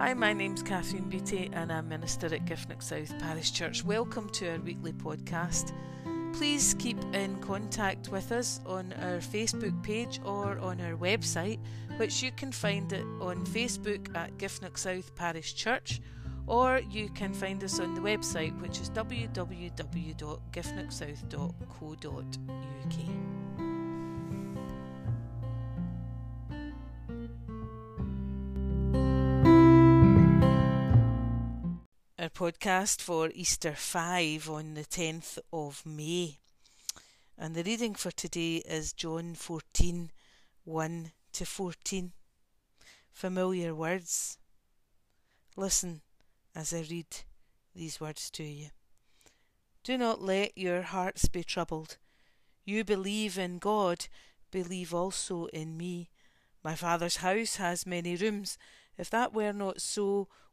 Hi, my name's Catherine Beattie and I'm minister at Giffnock South Parish Church. Welcome to our weekly podcast. Please keep in contact with us on our Facebook page or on our website, which you can find it on Facebook at Giffnock South Parish Church, or you can find us on the website, which is www.giffnocksouth.co.uk. podcast for Easter 5 on the 10th of May. And the reading for today is John 14 1 to 14. Familiar words. Listen as I read these words to you. Do not let your hearts be troubled. You believe in God, believe also in me. My Father's house has many rooms. If that were not so,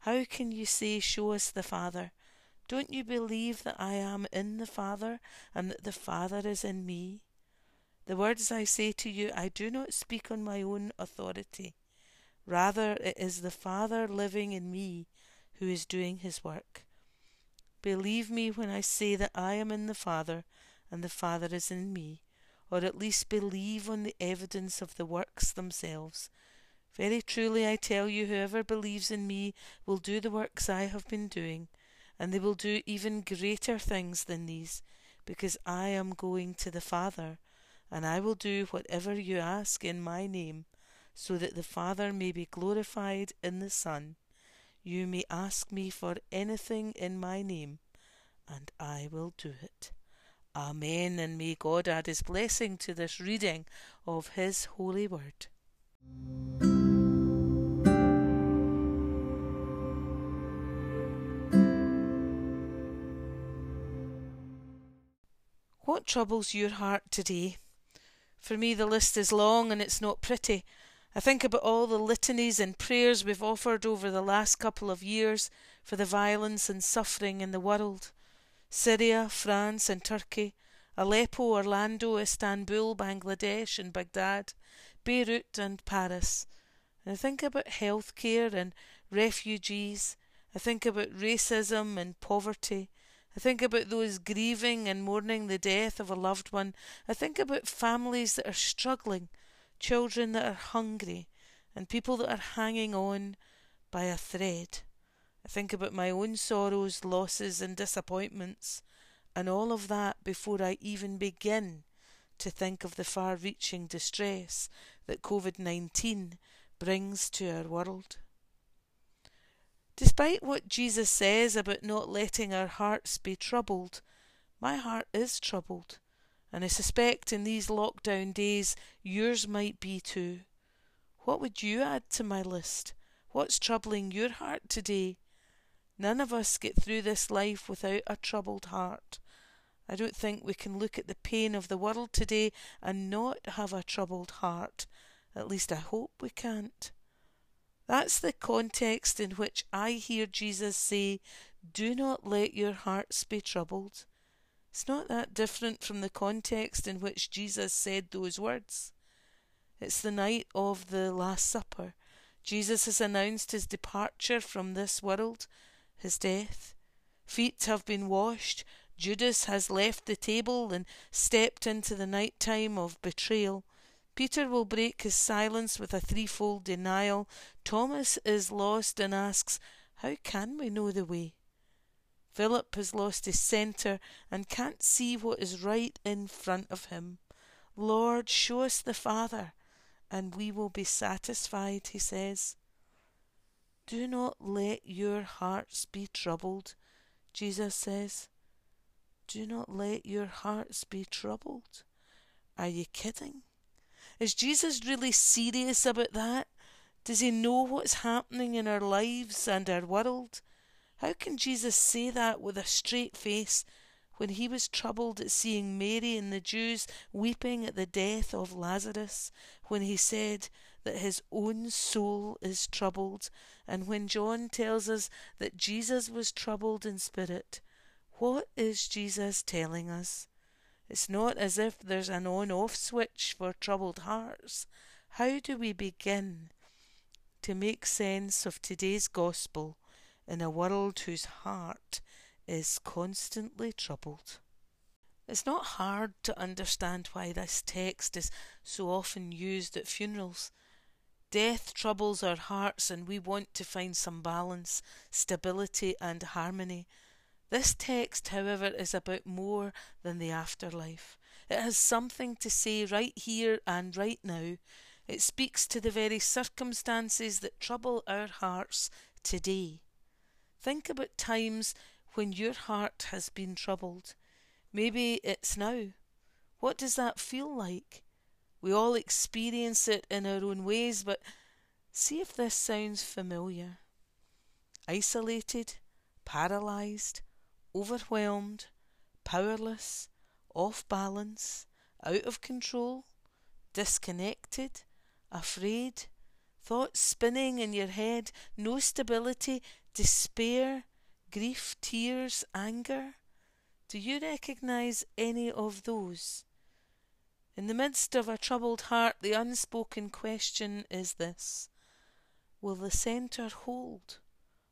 How can you say, Show us the Father? Don't you believe that I am in the Father, and that the Father is in me? The words I say to you, I do not speak on my own authority. Rather, it is the Father living in me who is doing his work. Believe me when I say that I am in the Father, and the Father is in me, or at least believe on the evidence of the works themselves. Very truly I tell you, whoever believes in me will do the works I have been doing, and they will do even greater things than these, because I am going to the Father, and I will do whatever you ask in my name, so that the Father may be glorified in the Son. You may ask me for anything in my name, and I will do it. Amen, and may God add his blessing to this reading of his holy word. What troubles your heart today? For me, the list is long and it's not pretty. I think about all the litanies and prayers we've offered over the last couple of years for the violence and suffering in the world Syria, France, and Turkey, Aleppo, Orlando, Istanbul, Bangladesh, and Baghdad, Beirut, and Paris. And I think about health care and refugees. I think about racism and poverty. I think about those grieving and mourning the death of a loved one. I think about families that are struggling, children that are hungry, and people that are hanging on by a thread. I think about my own sorrows, losses, and disappointments, and all of that before I even begin to think of the far reaching distress that COVID 19 brings to our world. Despite what Jesus says about not letting our hearts be troubled, my heart is troubled, and I suspect in these lockdown days yours might be too. What would you add to my list? What's troubling your heart today? None of us get through this life without a troubled heart. I don't think we can look at the pain of the world today and not have a troubled heart. At least I hope we can't. That's the context in which I hear Jesus say, Do not let your hearts be troubled. It's not that different from the context in which Jesus said those words. It's the night of the Last Supper. Jesus has announced his departure from this world, his death. Feet have been washed. Judas has left the table and stepped into the night time of betrayal. Peter will break his silence with a threefold denial. Thomas is lost and asks, How can we know the way? Philip has lost his centre and can't see what is right in front of him. Lord, show us the Father, and we will be satisfied, he says. Do not let your hearts be troubled, Jesus says. Do not let your hearts be troubled. Are you kidding? Is Jesus really serious about that? Does he know what's happening in our lives and our world? How can Jesus say that with a straight face when he was troubled at seeing Mary and the Jews weeping at the death of Lazarus, when he said that his own soul is troubled, and when John tells us that Jesus was troubled in spirit? What is Jesus telling us? It's not as if there's an on off switch for troubled hearts. How do we begin to make sense of today's gospel in a world whose heart is constantly troubled. It's not hard to understand why this text is so often used at funerals. Death troubles our hearts, and we want to find some balance, stability, and harmony. This text, however, is about more than the afterlife. It has something to say right here and right now. It speaks to the very circumstances that trouble our hearts today. Think about times when your heart has been troubled. Maybe it's now. What does that feel like? We all experience it in our own ways, but see if this sounds familiar. Isolated, paralysed, overwhelmed, powerless, off balance, out of control, disconnected, afraid, thoughts spinning in your head, no stability, despair, grief, tears, anger? Do you recognize any of those? In the midst of a troubled heart, the unspoken question is this Will the centre hold,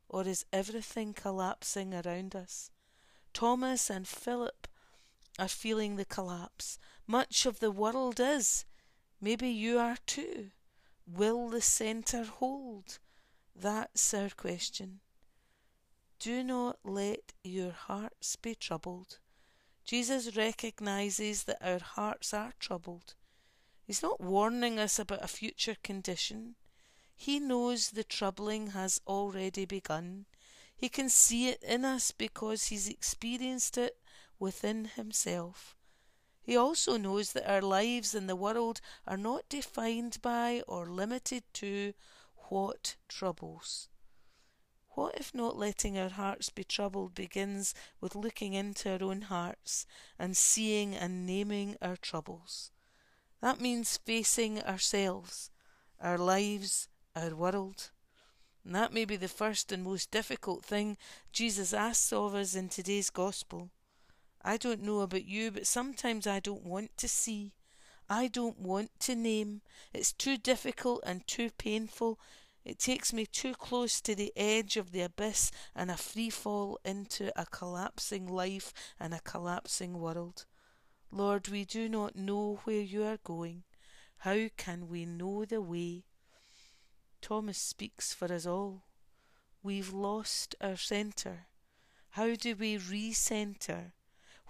or is everything collapsing around us? Thomas and Philip are feeling the collapse. Much of the world is. Maybe you are too. Will the centre hold? That's our question. Do not let your hearts be troubled. Jesus recognizes that our hearts are troubled. He's not warning us about a future condition. He knows the troubling has already begun. He can see it in us because he's experienced it within himself. He also knows that our lives in the world are not defined by or limited to what troubles. What if not letting our hearts be troubled begins with looking into our own hearts and seeing and naming our troubles? That means facing ourselves, our lives, our world. And that may be the first and most difficult thing Jesus asks of us in today's Gospel. I don't know about you, but sometimes I don't want to see. I don't want to name. It's too difficult and too painful it takes me too close to the edge of the abyss and a free fall into a collapsing life and a collapsing world. Lord, we do not know where you are going. How can we know the way? Thomas speaks for us all. We've lost our centre. How do we re-centre?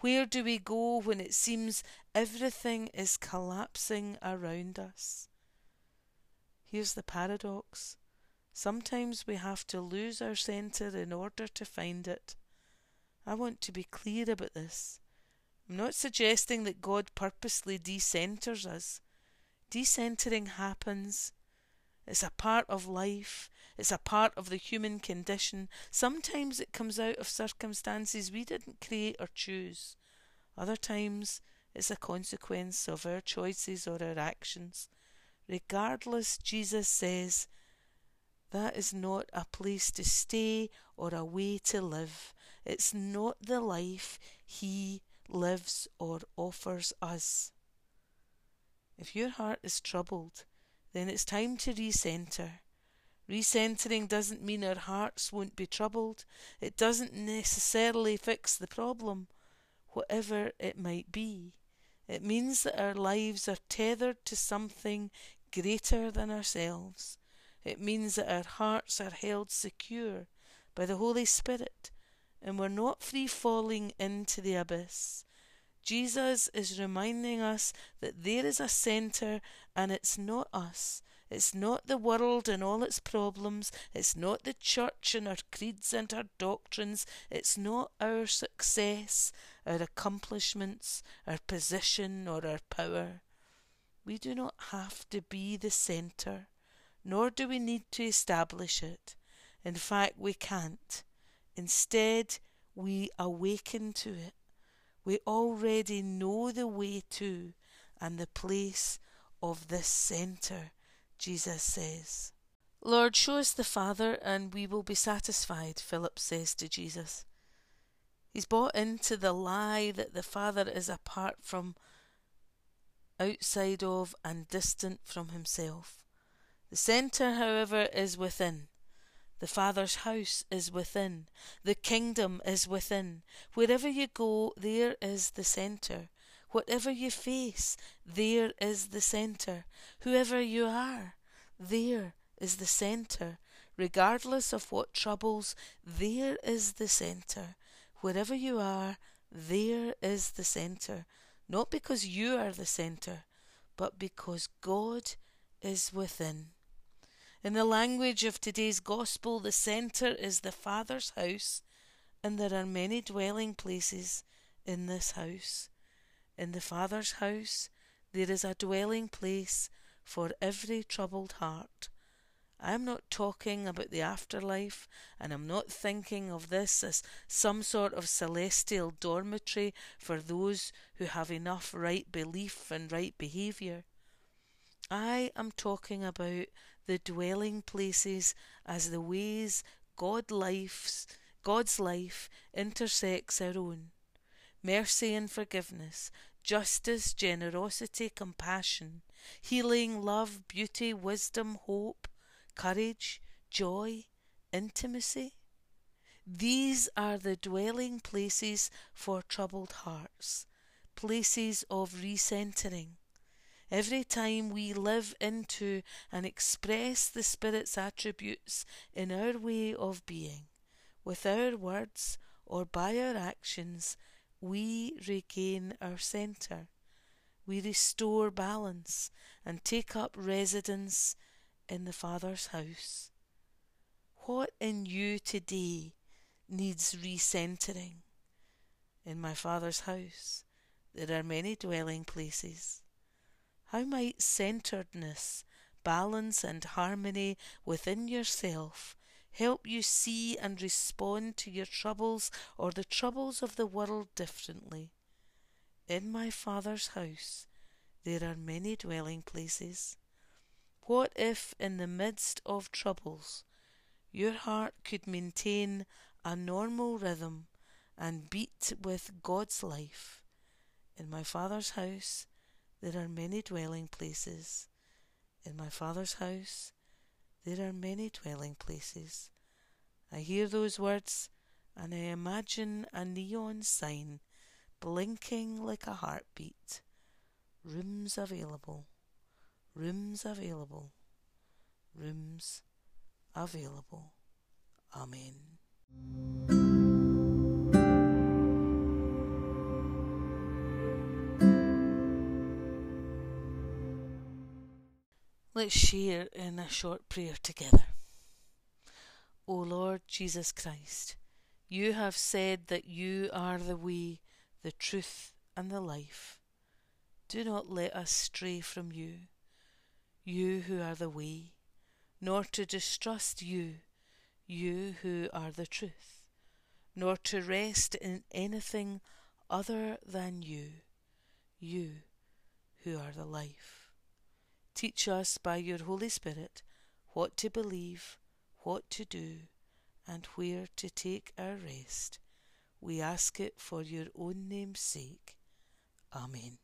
Where do we go when it seems everything is collapsing around us? Here's the paradox. Sometimes we have to lose our centre in order to find it. I want to be clear about this. I'm not suggesting that God purposely decenters us. Decentering happens. It's a part of life. It's a part of the human condition. Sometimes it comes out of circumstances we didn't create or choose. Other times it's a consequence of our choices or our actions. Regardless, Jesus says, that is not a place to stay or a way to live. It's not the life He lives or offers us. If your heart is troubled, then it's time to recenter. Recentering doesn't mean our hearts won't be troubled. It doesn't necessarily fix the problem, whatever it might be. It means that our lives are tethered to something greater than ourselves. It means that our hearts are held secure by the Holy Spirit and we're not free falling into the abyss. Jesus is reminding us that there is a centre and it's not us. It's not the world and all its problems. It's not the church and our creeds and our doctrines. It's not our success, our accomplishments, our position, or our power. We do not have to be the centre, nor do we need to establish it. In fact, we can't. Instead, we awaken to it. We already know the way to and the place of this centre Jesus says. Lord, show us the Father, and we will be satisfied, Philip says to Jesus. He's bought into the lie that the Father is apart from, outside of, and distant from himself. The centre, however, is within. The Father's house is within. The kingdom is within. Wherever you go, there is the centre. Whatever you face, there is the centre. Whoever you are, there is the centre. Regardless of what troubles, there is the centre. Wherever you are, there is the centre. Not because you are the centre, but because God is within. In the language of today's gospel, the centre is the Father's house, and there are many dwelling places in this house. In the Father's house there is a dwelling place for every troubled heart. I am not talking about the afterlife, and I'm not thinking of this as some sort of celestial dormitory for those who have enough right belief and right behaviour. I am talking about the dwelling places as the ways God life's, God's life intersects our own mercy and forgiveness, justice, generosity, compassion, healing, love, beauty, wisdom, hope, courage, joy, intimacy. These are the dwelling places for troubled hearts, places of recentering. Every time we live into and express the Spirit's attributes in our way of being, with our words or by our actions, we regain our centre. We restore balance and take up residence in the Father's house. What in you today needs recentering? In my Father's house there are many dwelling places. How might centeredness, balance, and harmony within yourself help you see and respond to your troubles or the troubles of the world differently. In my Father's house there are many dwelling places. What if, in the midst of troubles, your heart could maintain a normal rhythm and beat with God's life? In my Father's house there are many dwelling places. In my Father's house there are many dwelling places. I hear those words and I imagine a neon sign blinking like a heartbeat. Rooms available, rooms available, rooms available. Amen. Let's share in a short prayer together. O Lord Jesus Christ, you have said that you are the way, the truth, and the life. Do not let us stray from you, you who are the way, nor to distrust you, you who are the truth, nor to rest in anything other than you, you who are the life. Teach us by your Holy Spirit what to believe, what to do, and where to take our rest. We ask it for your own name's sake. Amen.